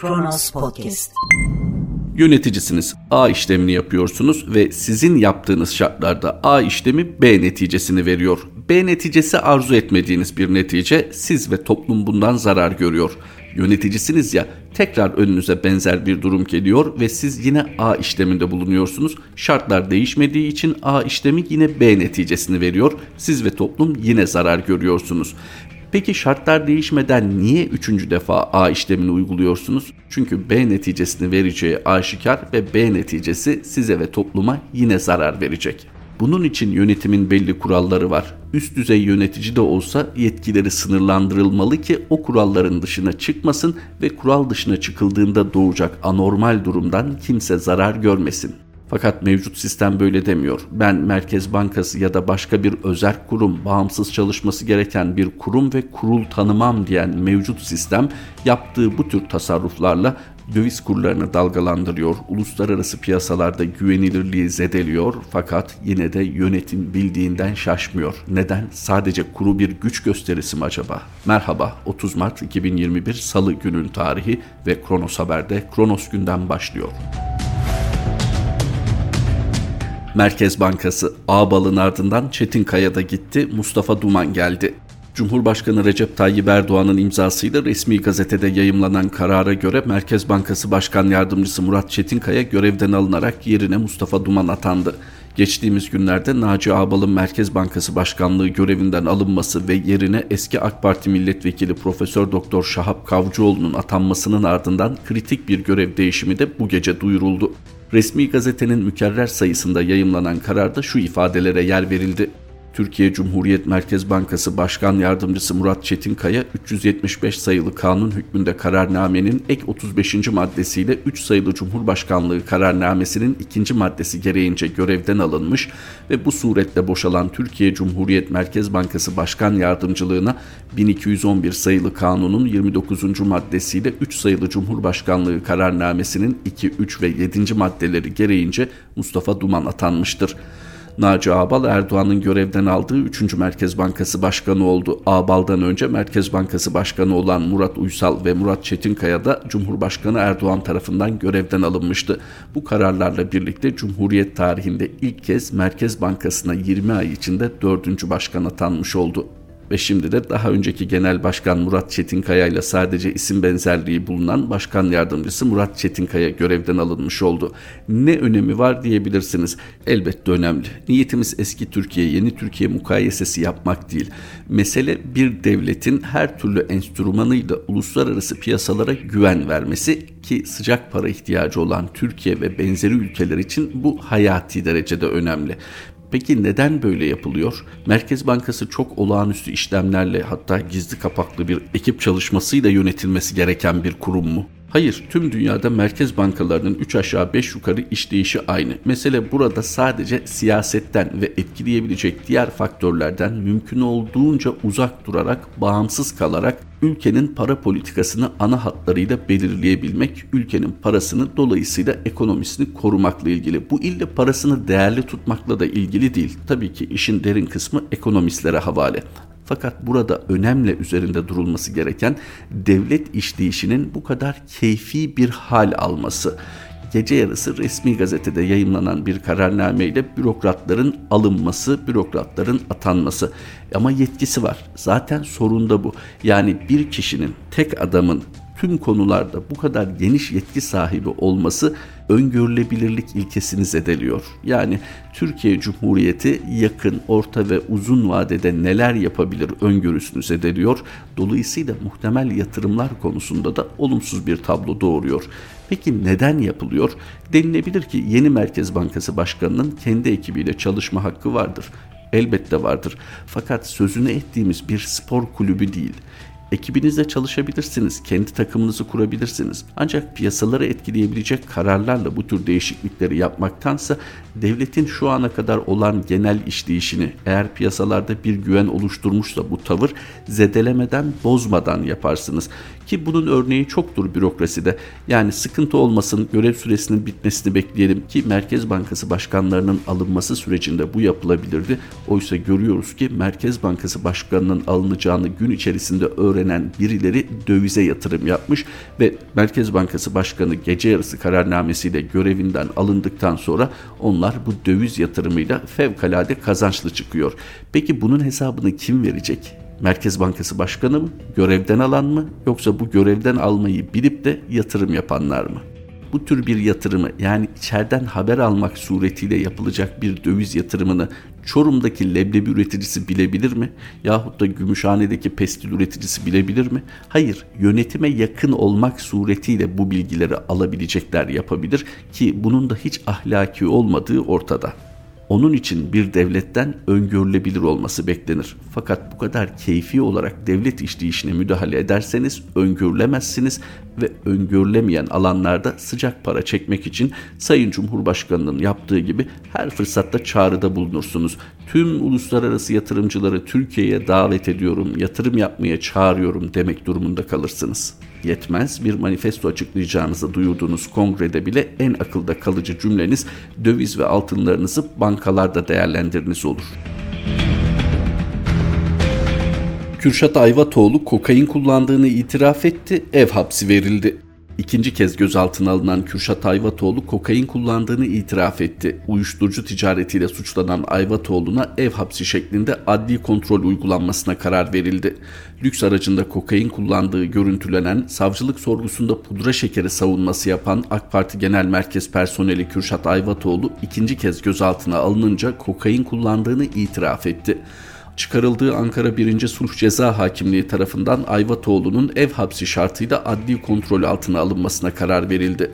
Kronos Podcast. Yöneticisiniz. A işlemini yapıyorsunuz ve sizin yaptığınız şartlarda A işlemi B neticesini veriyor. B neticesi arzu etmediğiniz bir netice, siz ve toplum bundan zarar görüyor. Yöneticisiniz ya, tekrar önünüze benzer bir durum geliyor ve siz yine A işleminde bulunuyorsunuz. Şartlar değişmediği için A işlemi yine B neticesini veriyor. Siz ve toplum yine zarar görüyorsunuz. Peki şartlar değişmeden niye üçüncü defa A işlemini uyguluyorsunuz? Çünkü B neticesini vereceği aşikar ve B neticesi size ve topluma yine zarar verecek. Bunun için yönetimin belli kuralları var. Üst düzey yönetici de olsa yetkileri sınırlandırılmalı ki o kuralların dışına çıkmasın ve kural dışına çıkıldığında doğacak anormal durumdan kimse zarar görmesin. Fakat mevcut sistem böyle demiyor. Ben Merkez Bankası ya da başka bir özel kurum, bağımsız çalışması gereken bir kurum ve kurul tanımam diyen mevcut sistem yaptığı bu tür tasarruflarla döviz kurlarını dalgalandırıyor, uluslararası piyasalarda güvenilirliği zedeliyor fakat yine de yönetim bildiğinden şaşmıyor. Neden? Sadece kuru bir güç gösterisi mi acaba? Merhaba, 30 Mart 2021 Salı günün tarihi ve Kronos Haber'de Kronos günden başlıyor. Merkez Bankası Ağbal'ın ardından Çetinkaya'da gitti, Mustafa Duman geldi. Cumhurbaşkanı Recep Tayyip Erdoğan'ın imzasıyla resmi gazetede yayımlanan karara göre Merkez Bankası Başkan Yardımcısı Murat Çetinkaya görevden alınarak yerine Mustafa Duman atandı. Geçtiğimiz günlerde Naci Ağbal'ın Merkez Bankası Başkanlığı görevinden alınması ve yerine eski AK Parti Milletvekili Profesör Doktor Şahap Kavcıoğlu'nun atanmasının ardından kritik bir görev değişimi de bu gece duyuruldu. Resmi gazetenin mükerrer sayısında yayımlanan kararda şu ifadelere yer verildi. Türkiye Cumhuriyet Merkez Bankası Başkan Yardımcısı Murat Çetinkaya 375 sayılı kanun hükmünde kararnamenin ek 35. maddesiyle 3 sayılı Cumhurbaşkanlığı kararnamesinin ikinci maddesi gereğince görevden alınmış ve bu suretle boşalan Türkiye Cumhuriyet Merkez Bankası Başkan Yardımcılığına 1211 sayılı kanunun 29. maddesiyle 3 sayılı Cumhurbaşkanlığı kararnamesinin 2, 3 ve 7. maddeleri gereğince Mustafa Duman atanmıştır. Naci Ağbal Erdoğan'ın görevden aldığı 3. Merkez Bankası Başkanı oldu. Ağbal'dan önce Merkez Bankası Başkanı olan Murat Uysal ve Murat Çetinkaya da Cumhurbaşkanı Erdoğan tarafından görevden alınmıştı. Bu kararlarla birlikte Cumhuriyet tarihinde ilk kez Merkez Bankası'na 20 ay içinde 4. başkan atanmış oldu ve şimdi de daha önceki Genel Başkan Murat Çetinkaya ile sadece isim benzerliği bulunan Başkan Yardımcısı Murat Çetinkaya görevden alınmış oldu. Ne önemi var diyebilirsiniz. Elbette önemli. Niyetimiz eski Türkiye, yeni Türkiye mukayesesi yapmak değil. Mesele bir devletin her türlü enstrümanıyla uluslararası piyasalara güven vermesi ki sıcak para ihtiyacı olan Türkiye ve benzeri ülkeler için bu hayati derecede önemli. Peki neden böyle yapılıyor? Merkez Bankası çok olağanüstü işlemlerle hatta gizli kapaklı bir ekip çalışmasıyla yönetilmesi gereken bir kurum mu? Hayır, tüm dünyada merkez bankalarının 3 aşağı 5 yukarı işleyişi aynı. Mesele burada sadece siyasetten ve etkileyebilecek diğer faktörlerden mümkün olduğunca uzak durarak, bağımsız kalarak ülkenin para politikasını ana hatlarıyla belirleyebilmek, ülkenin parasını dolayısıyla ekonomisini korumakla ilgili. Bu ille parasını değerli tutmakla da ilgili değil. Tabii ki işin derin kısmı ekonomistlere havale. Fakat burada önemli üzerinde durulması gereken devlet işleyişinin bu kadar keyfi bir hal alması gece yarısı resmi gazetede yayınlanan bir kararnameyle bürokratların alınması, bürokratların atanması. Ama yetkisi var. Zaten sorun da bu. Yani bir kişinin, tek adamın tüm konularda bu kadar geniş yetki sahibi olması öngörülebilirlik ilkesini zedeliyor. Yani Türkiye Cumhuriyeti yakın, orta ve uzun vadede neler yapabilir öngörüsünü zedeliyor. Dolayısıyla muhtemel yatırımlar konusunda da olumsuz bir tablo doğuruyor. Peki neden yapılıyor? Denilebilir ki yeni Merkez Bankası Başkanı'nın kendi ekibiyle çalışma hakkı vardır. Elbette vardır. Fakat sözünü ettiğimiz bir spor kulübü değil. Ekibinizle çalışabilirsiniz, kendi takımınızı kurabilirsiniz. Ancak piyasaları etkileyebilecek kararlarla bu tür değişiklikleri yapmaktansa devletin şu ana kadar olan genel işleyişini eğer piyasalarda bir güven oluşturmuşsa bu tavır zedelemeden, bozmadan yaparsınız. Ki bunun örneği çoktur bürokraside. Yani sıkıntı olmasın, görev süresinin bitmesini bekleyelim ki Merkez Bankası başkanlarının alınması sürecinde bu yapılabilirdi. Oysa görüyoruz ki Merkez Bankası başkanının alınacağını gün içerisinde öğrenen birileri dövize yatırım yapmış ve Merkez Bankası Başkanı gece yarısı kararnamesiyle görevinden alındıktan sonra onlar bu döviz yatırımıyla fevkalade kazançlı çıkıyor. Peki bunun hesabını kim verecek? Merkez Bankası Başkanı mı, görevden alan mı yoksa bu görevden almayı bilip de yatırım yapanlar mı? bu tür bir yatırımı yani içeriden haber almak suretiyle yapılacak bir döviz yatırımını Çorum'daki leblebi üreticisi bilebilir mi? Yahut da Gümüşhane'deki pestil üreticisi bilebilir mi? Hayır, yönetime yakın olmak suretiyle bu bilgileri alabilecekler yapabilir ki bunun da hiç ahlaki olmadığı ortada. Onun için bir devletten öngörülebilir olması beklenir. Fakat bu kadar keyfi olarak devlet işleyişine müdahale ederseniz öngörülemezsiniz ve öngörülemeyen alanlarda sıcak para çekmek için Sayın Cumhurbaşkanı'nın yaptığı gibi her fırsatta çağrıda bulunursunuz. Tüm uluslararası yatırımcıları Türkiye'ye davet ediyorum, yatırım yapmaya çağırıyorum demek durumunda kalırsınız. Yetmez bir manifesto açıklayacağınızı duyurduğunuz kongrede bile en akılda kalıcı cümleniz döviz ve altınlarınızı bankalarda değerlendiriniz olur. Kürşat Ayvatoğlu kokain kullandığını itiraf etti, ev hapsi verildi. İkinci kez gözaltına alınan Kürşat Ayvatoğlu kokain kullandığını itiraf etti. Uyuşturucu ticaretiyle suçlanan Ayvatoğlu'na ev hapsi şeklinde adli kontrol uygulanmasına karar verildi. Lüks aracında kokain kullandığı görüntülenen, savcılık sorgusunda pudra şekeri savunması yapan AK Parti Genel Merkez personeli Kürşat Ayvatoğlu ikinci kez gözaltına alınınca kokain kullandığını itiraf etti çıkarıldığı Ankara 1. Sulh Ceza Hakimliği tarafından Ayvatoğlu'nun ev hapsi şartıyla adli kontrol altına alınmasına karar verildi.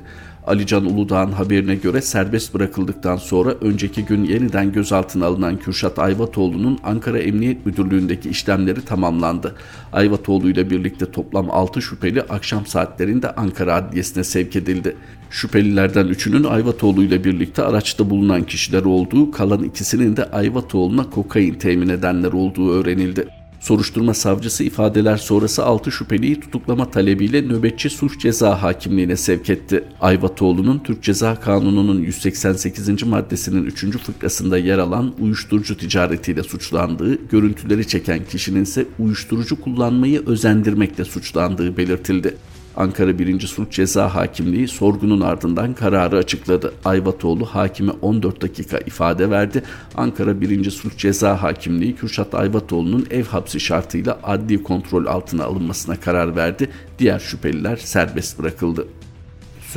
Alican Uludağ'ın haberine göre serbest bırakıldıktan sonra önceki gün yeniden gözaltına alınan Kürşat Ayvatoğlu'nun Ankara Emniyet Müdürlüğü'ndeki işlemleri tamamlandı. Ayvatoğlu ile birlikte toplam 6 şüpheli akşam saatlerinde Ankara Adliyesi'ne sevk edildi. Şüphelilerden üçünün Ayvatoğlu ile birlikte araçta bulunan kişiler olduğu, kalan ikisinin de Ayvatoğlu'na kokain temin edenler olduğu öğrenildi. Soruşturma savcısı ifadeler sonrası 6 şüpheliyi tutuklama talebiyle nöbetçi suç ceza hakimliğine sevk etti. Ayvatoğlu'nun Türk Ceza Kanunu'nun 188. maddesinin 3. fıkrasında yer alan uyuşturucu ticaretiyle suçlandığı, görüntüleri çeken kişinin ise uyuşturucu kullanmayı özendirmekle suçlandığı belirtildi. Ankara 1. Sulh Ceza Hakimliği sorgunun ardından kararı açıkladı. Ayvatoğlu hakime 14 dakika ifade verdi. Ankara 1. Sulh Ceza Hakimliği Kürşat Ayvatoğlu'nun ev hapsi şartıyla adli kontrol altına alınmasına karar verdi. Diğer şüpheliler serbest bırakıldı.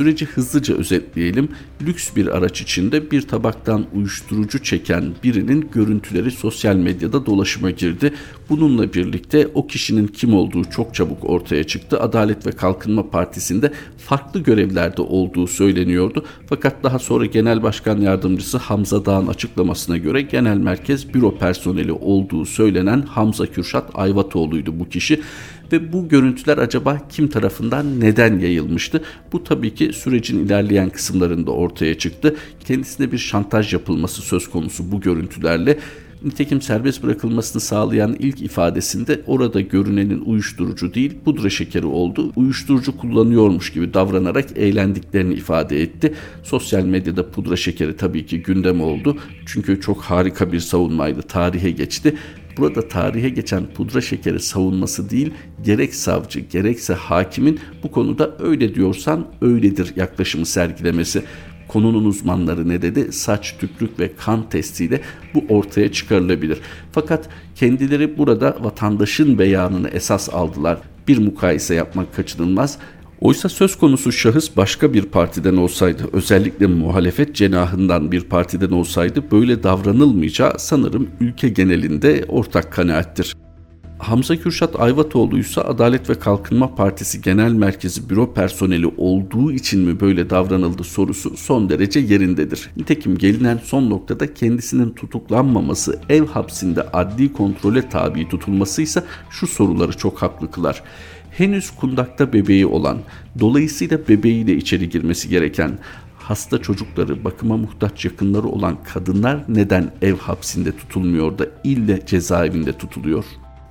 Süreci hızlıca özetleyelim. Lüks bir araç içinde bir tabaktan uyuşturucu çeken birinin görüntüleri sosyal medyada dolaşıma girdi. Bununla birlikte o kişinin kim olduğu çok çabuk ortaya çıktı. Adalet ve Kalkınma Partisi'nde farklı görevlerde olduğu söyleniyordu. Fakat daha sonra Genel Başkan Yardımcısı Hamza Dağ'ın açıklamasına göre Genel Merkez Büro personeli olduğu söylenen Hamza Kürşat Ayvatoğlu'ydu bu kişi ve bu görüntüler acaba kim tarafından neden yayılmıştı? Bu tabii ki sürecin ilerleyen kısımlarında ortaya çıktı. Kendisine bir şantaj yapılması söz konusu bu görüntülerle. Nitekim serbest bırakılmasını sağlayan ilk ifadesinde orada görünenin uyuşturucu değil pudra şekeri oldu. Uyuşturucu kullanıyormuş gibi davranarak eğlendiklerini ifade etti. Sosyal medyada pudra şekeri tabii ki gündem oldu. Çünkü çok harika bir savunmaydı. Tarihe geçti. Burada tarihe geçen pudra şekeri savunması değil, gerek savcı gerekse hakimin bu konuda öyle diyorsan öyledir yaklaşımı sergilemesi. Konunun uzmanları ne dedi? Saç, tükrük ve kan testiyle bu ortaya çıkarılabilir. Fakat kendileri burada vatandaşın beyanını esas aldılar. Bir mukayese yapmak kaçınılmaz. Oysa söz konusu şahıs başka bir partiden olsaydı, özellikle muhalefet cenahından bir partiden olsaydı böyle davranılmayacağı sanırım ülke genelinde ortak kanaattir. Hamza Kürşat Ayvatoğlu ise Adalet ve Kalkınma Partisi Genel Merkezi büro personeli olduğu için mi böyle davranıldı sorusu son derece yerindedir. Nitekim gelinen son noktada kendisinin tutuklanmaması, ev hapsinde adli kontrole tabi tutulması ise şu soruları çok haklı kılar henüz kundakta bebeği olan, dolayısıyla bebeğiyle içeri girmesi gereken, hasta çocukları, bakıma muhtaç yakınları olan kadınlar neden ev hapsinde tutulmuyor da ille cezaevinde tutuluyor?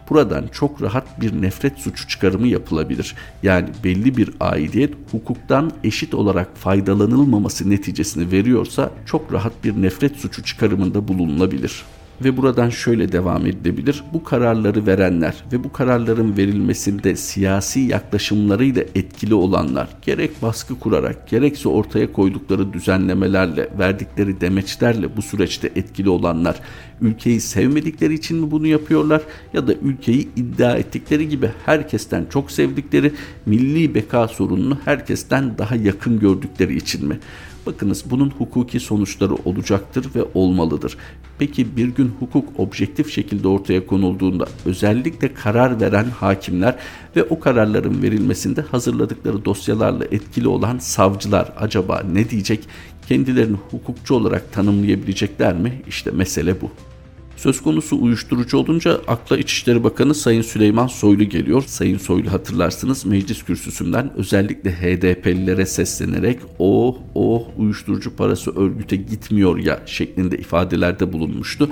Buradan çok rahat bir nefret suçu çıkarımı yapılabilir. Yani belli bir aidiyet hukuktan eşit olarak faydalanılmaması neticesini veriyorsa çok rahat bir nefret suçu çıkarımında bulunulabilir ve buradan şöyle devam edilebilir. Bu kararları verenler ve bu kararların verilmesinde siyasi yaklaşımlarıyla etkili olanlar gerek baskı kurarak gerekse ortaya koydukları düzenlemelerle verdikleri demeçlerle bu süreçte etkili olanlar ülkeyi sevmedikleri için mi bunu yapıyorlar ya da ülkeyi iddia ettikleri gibi herkesten çok sevdikleri milli beka sorununu herkesten daha yakın gördükleri için mi? Bakınız bunun hukuki sonuçları olacaktır ve olmalıdır. Peki bir gün hukuk objektif şekilde ortaya konulduğunda özellikle karar veren hakimler ve o kararların verilmesinde hazırladıkları dosyalarla etkili olan savcılar acaba ne diyecek? Kendilerini hukukçu olarak tanımlayabilecekler mi? İşte mesele bu. Söz konusu uyuşturucu olunca akla İçişleri Bakanı Sayın Süleyman Soylu geliyor. Sayın Soylu hatırlarsınız meclis kürsüsünden özellikle HDP'lilere seslenerek oh oh uyuşturucu parası örgüte gitmiyor ya şeklinde ifadelerde bulunmuştu.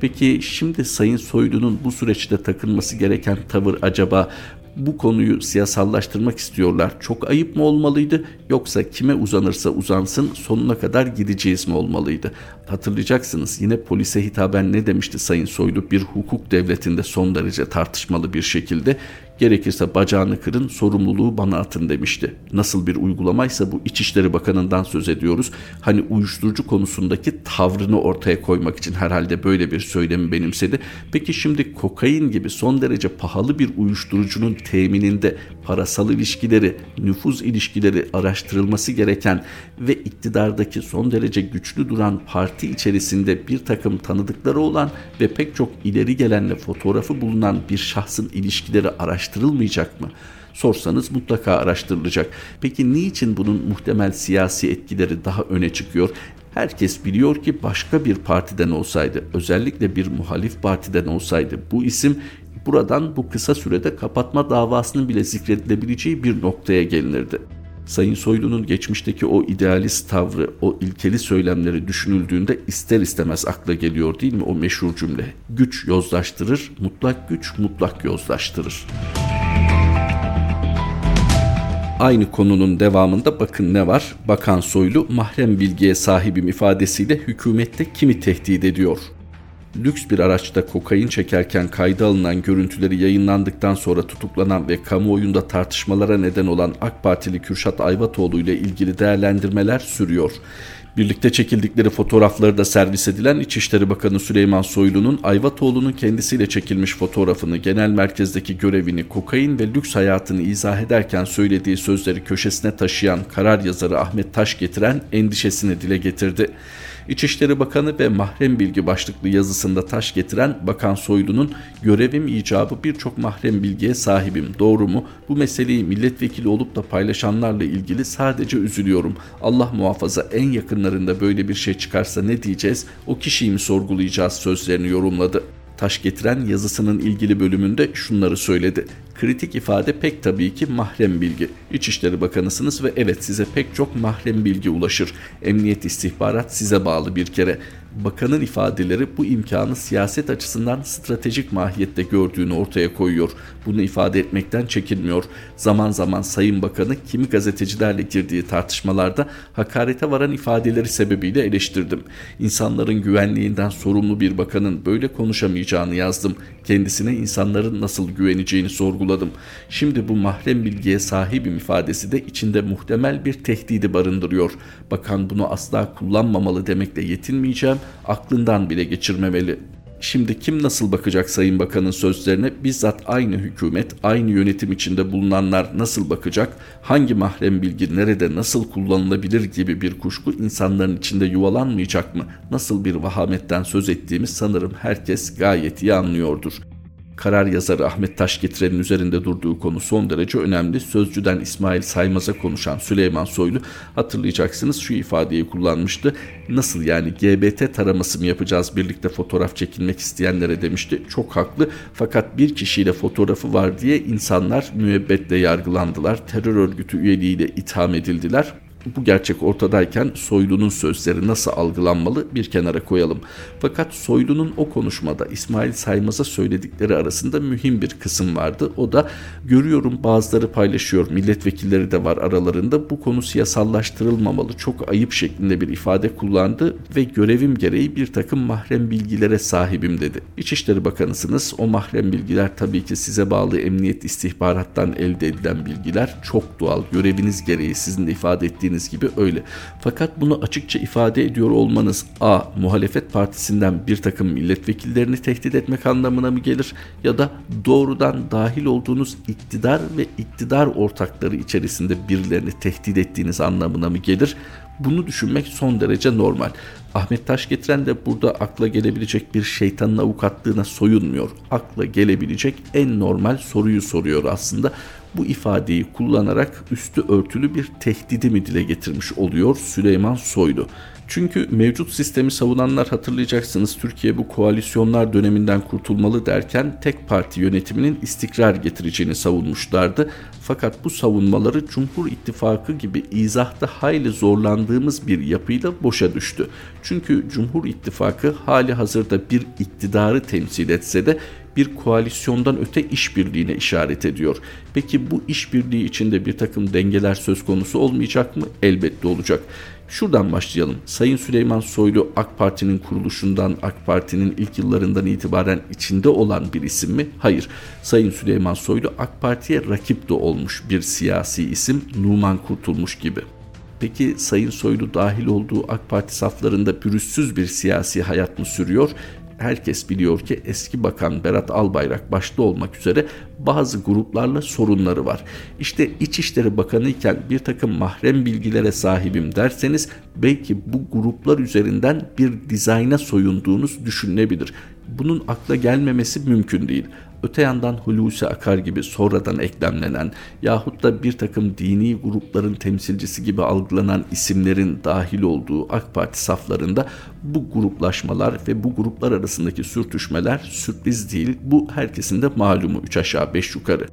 Peki şimdi Sayın Soylu'nun bu süreçte takılması gereken tavır acaba bu konuyu siyasallaştırmak istiyorlar. Çok ayıp mı olmalıydı yoksa kime uzanırsa uzansın sonuna kadar gideceğiz mi olmalıydı? Hatırlayacaksınız yine polise hitaben ne demişti Sayın Soylu bir hukuk devletinde son derece tartışmalı bir şekilde gerekirse bacağını kırın sorumluluğu bana atın demişti. Nasıl bir uygulamaysa bu İçişleri Bakanı'ndan söz ediyoruz. Hani uyuşturucu konusundaki tavrını ortaya koymak için herhalde böyle bir söylemi benimsedi. Peki şimdi kokain gibi son derece pahalı bir uyuşturucunun temininde parasal ilişkileri, nüfuz ilişkileri araştırılması gereken ve iktidardaki son derece güçlü duran parti içerisinde bir takım tanıdıkları olan ve pek çok ileri gelenle fotoğrafı bulunan bir şahsın ilişkileri araştırılmayacak mı? sorsanız mutlaka araştırılacak. Peki niçin bunun muhtemel siyasi etkileri daha öne çıkıyor? Herkes biliyor ki başka bir partiden olsaydı, özellikle bir muhalif partiden olsaydı bu isim buradan bu kısa sürede kapatma davasının bile zikredilebileceği bir noktaya gelinirdi. Sayın Soylu'nun geçmişteki o idealist tavrı, o ilkeli söylemleri düşünüldüğünde ister istemez akla geliyor değil mi o meşhur cümle? Güç yozlaştırır, mutlak güç mutlak yozlaştırır. Aynı konunun devamında bakın ne var? Bakan Soylu mahrem bilgiye sahibim ifadesiyle hükümette kimi tehdit ediyor? Lüks bir araçta kokain çekerken kayda alınan görüntüleri yayınlandıktan sonra tutuklanan ve kamuoyunda tartışmalara neden olan AK Partili Kürşat Ayvatoğlu ile ilgili değerlendirmeler sürüyor. Birlikte çekildikleri fotoğrafları da servis edilen İçişleri Bakanı Süleyman Soylu'nun Ayvatoğlu'nun kendisiyle çekilmiş fotoğrafını, genel merkezdeki görevini, kokain ve lüks hayatını izah ederken söylediği sözleri köşesine taşıyan karar yazarı Ahmet Taş getiren endişesini dile getirdi. İçişleri Bakanı ve mahrem bilgi başlıklı yazısında taş getiren Bakan Soylu'nun görevim icabı birçok mahrem bilgiye sahibim. Doğru mu? Bu meseleyi milletvekili olup da paylaşanlarla ilgili sadece üzülüyorum. Allah muhafaza en yakınlarında böyle bir şey çıkarsa ne diyeceğiz? O kişiyi mi sorgulayacağız sözlerini yorumladı. Taş getiren yazısının ilgili bölümünde şunları söyledi. Kritik ifade pek tabii ki mahrem bilgi. İçişleri Bakanısınız ve evet size pek çok mahrem bilgi ulaşır. Emniyet istihbarat size bağlı bir kere bakanın ifadeleri bu imkanı siyaset açısından stratejik mahiyette gördüğünü ortaya koyuyor. Bunu ifade etmekten çekinmiyor. Zaman zaman Sayın Bakanı kimi gazetecilerle girdiği tartışmalarda hakarete varan ifadeleri sebebiyle eleştirdim. İnsanların güvenliğinden sorumlu bir bakanın böyle konuşamayacağını yazdım. Kendisine insanların nasıl güveneceğini sorguladım. Şimdi bu mahrem bilgiye sahibim ifadesi de içinde muhtemel bir tehdidi barındırıyor. Bakan bunu asla kullanmamalı demekle yetinmeyeceğim aklından bile geçirmemeli. Şimdi kim nasıl bakacak Sayın Bakan'ın sözlerine? Bizzat aynı hükümet, aynı yönetim içinde bulunanlar nasıl bakacak? Hangi mahrem bilgi nerede nasıl kullanılabilir gibi bir kuşku insanların içinde yuvalanmayacak mı? Nasıl bir vahametten söz ettiğimiz sanırım herkes gayet iyi anlıyordur karar yazarı Ahmet Taş getirenin üzerinde durduğu konu son derece önemli. Sözcüden İsmail Saymaz'a konuşan Süleyman Soylu hatırlayacaksınız şu ifadeyi kullanmıştı. Nasıl yani GBT taraması mı yapacağız birlikte fotoğraf çekilmek isteyenlere demişti. Çok haklı fakat bir kişiyle fotoğrafı var diye insanlar müebbetle yargılandılar. Terör örgütü üyeliğiyle itham edildiler bu gerçek ortadayken Soylu'nun sözleri nasıl algılanmalı bir kenara koyalım. Fakat Soylu'nun o konuşmada İsmail Saymaz'a söyledikleri arasında mühim bir kısım vardı. O da görüyorum bazıları paylaşıyor, milletvekilleri de var aralarında. Bu konu siyasallaştırılmamalı, çok ayıp şeklinde bir ifade kullandı ve görevim gereği bir takım mahrem bilgilere sahibim dedi. İçişleri Bakanısınız. O mahrem bilgiler tabii ki size bağlı emniyet istihbarattan elde edilen bilgiler çok doğal. Göreviniz gereği sizin de ifade ettiğiniz gibi öyle. Fakat bunu açıkça ifade ediyor olmanız A. Muhalefet partisinden bir takım milletvekillerini tehdit etmek anlamına mı gelir? Ya da doğrudan dahil olduğunuz iktidar ve iktidar ortakları içerisinde birilerini tehdit ettiğiniz anlamına mı gelir? Bunu düşünmek son derece normal. Ahmet Taş getiren de burada akla gelebilecek bir şeytanın avukatlığına soyunmuyor. Akla gelebilecek en normal soruyu soruyor aslında. Bu ifadeyi kullanarak üstü örtülü bir tehdidi mi dile getirmiş oluyor Süleyman Soylu. Çünkü mevcut sistemi savunanlar hatırlayacaksınız Türkiye bu koalisyonlar döneminden kurtulmalı derken tek parti yönetiminin istikrar getireceğini savunmuşlardı. Fakat bu savunmaları Cumhur İttifakı gibi izahta hayli zorlandığımız bir yapıyla boşa düştü. Çünkü Cumhur İttifakı hali hazırda bir iktidarı temsil etse de bir koalisyondan öte işbirliğine işaret ediyor. Peki bu işbirliği içinde bir takım dengeler söz konusu olmayacak mı? Elbette olacak. Şuradan başlayalım. Sayın Süleyman Soylu AK Parti'nin kuruluşundan, AK Parti'nin ilk yıllarından itibaren içinde olan bir isim mi? Hayır. Sayın Süleyman Soylu AK Parti'ye rakip de olmuş bir siyasi isim Numan Kurtulmuş gibi. Peki Sayın Soylu dahil olduğu AK Parti saflarında pürüzsüz bir siyasi hayat mı sürüyor? Herkes biliyor ki eski bakan Berat Albayrak başta olmak üzere bazı gruplarla sorunları var. İşte İçişleri Bakanı iken bir takım mahrem bilgilere sahibim derseniz belki bu gruplar üzerinden bir dizayna soyunduğunuz düşünülebilir. Bunun akla gelmemesi mümkün değil. Öte yandan Hulusi Akar gibi sonradan eklemlenen yahut da bir takım dini grupların temsilcisi gibi algılanan isimlerin dahil olduğu AK Parti saflarında bu gruplaşmalar ve bu gruplar arasındaki sürtüşmeler sürpriz değil. Bu herkesin de malumu 3 aşağı 5 yukarı.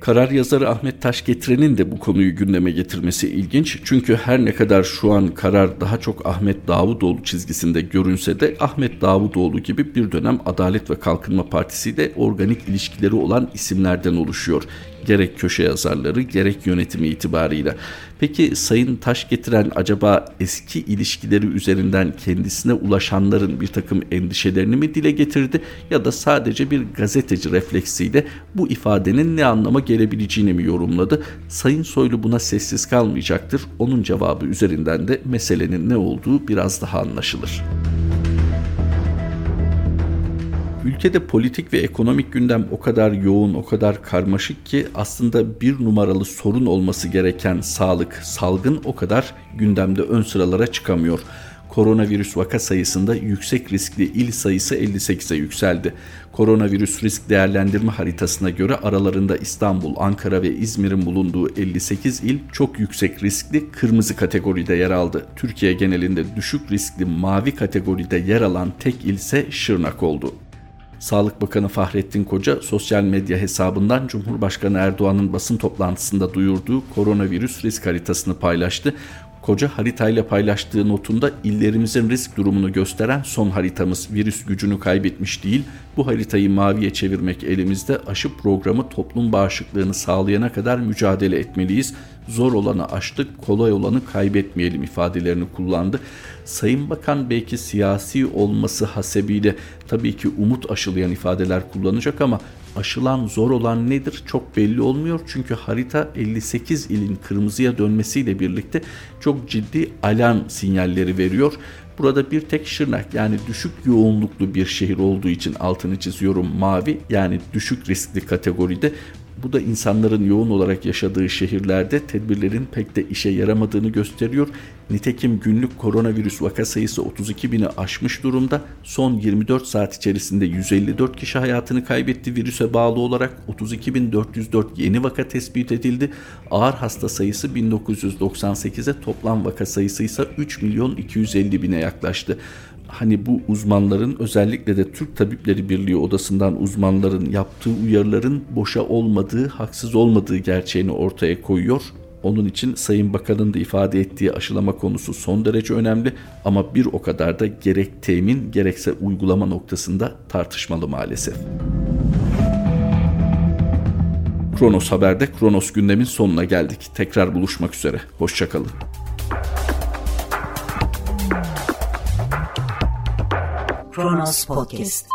Karar yazarı Ahmet Taş getirenin de bu konuyu gündeme getirmesi ilginç. Çünkü her ne kadar şu an karar daha çok Ahmet Davutoğlu çizgisinde görünse de Ahmet Davutoğlu gibi bir dönem Adalet ve Kalkınma Partisi ile organik ilişkileri olan isimlerden oluşuyor gerek köşe yazarları gerek yönetimi itibarıyla. Peki Sayın Taş getiren acaba eski ilişkileri üzerinden kendisine ulaşanların bir takım endişelerini mi dile getirdi ya da sadece bir gazeteci refleksiyle bu ifadenin ne anlama gelebileceğini mi yorumladı? Sayın Soylu buna sessiz kalmayacaktır. Onun cevabı üzerinden de meselenin ne olduğu biraz daha anlaşılır. Ülkede politik ve ekonomik gündem o kadar yoğun, o kadar karmaşık ki aslında bir numaralı sorun olması gereken sağlık, salgın o kadar gündemde ön sıralara çıkamıyor koronavirüs vaka sayısında yüksek riskli il sayısı 58'e yükseldi. Koronavirüs risk değerlendirme haritasına göre aralarında İstanbul, Ankara ve İzmir'in bulunduğu 58 il çok yüksek riskli kırmızı kategoride yer aldı. Türkiye genelinde düşük riskli mavi kategoride yer alan tek il ise Şırnak oldu. Sağlık Bakanı Fahrettin Koca sosyal medya hesabından Cumhurbaşkanı Erdoğan'ın basın toplantısında duyurduğu koronavirüs risk haritasını paylaştı. Koca haritayla paylaştığı notunda illerimizin risk durumunu gösteren son haritamız virüs gücünü kaybetmiş değil. Bu haritayı maviye çevirmek elimizde aşı programı toplum bağışıklığını sağlayana kadar mücadele etmeliyiz. Zor olanı aştık, kolay olanı kaybetmeyelim ifadelerini kullandı. Sayın Bakan belki siyasi olması hasebiyle tabii ki umut aşılayan ifadeler kullanacak ama aşılan zor olan nedir çok belli olmuyor. Çünkü harita 58 ilin kırmızıya dönmesiyle birlikte çok ciddi alarm sinyalleri veriyor. Burada bir tek Şırnak yani düşük yoğunluklu bir şehir olduğu için altını çiziyorum mavi yani düşük riskli kategoride bu da insanların yoğun olarak yaşadığı şehirlerde tedbirlerin pek de işe yaramadığını gösteriyor. Nitekim günlük koronavirüs vaka sayısı 32 bini aşmış durumda. Son 24 saat içerisinde 154 kişi hayatını kaybetti virüse bağlı olarak 32.404 yeni vaka tespit edildi. Ağır hasta sayısı 1998'e toplam vaka sayısı ise 3 milyon 250 bine yaklaştı hani bu uzmanların özellikle de Türk Tabipleri Birliği odasından uzmanların yaptığı uyarıların boşa olmadığı, haksız olmadığı gerçeğini ortaya koyuyor. Onun için Sayın Bakan'ın da ifade ettiği aşılama konusu son derece önemli ama bir o kadar da gerek temin gerekse uygulama noktasında tartışmalı maalesef. Kronos Haber'de Kronos gündemin sonuna geldik. Tekrar buluşmak üzere. Hoşçakalın. Kronos Podcast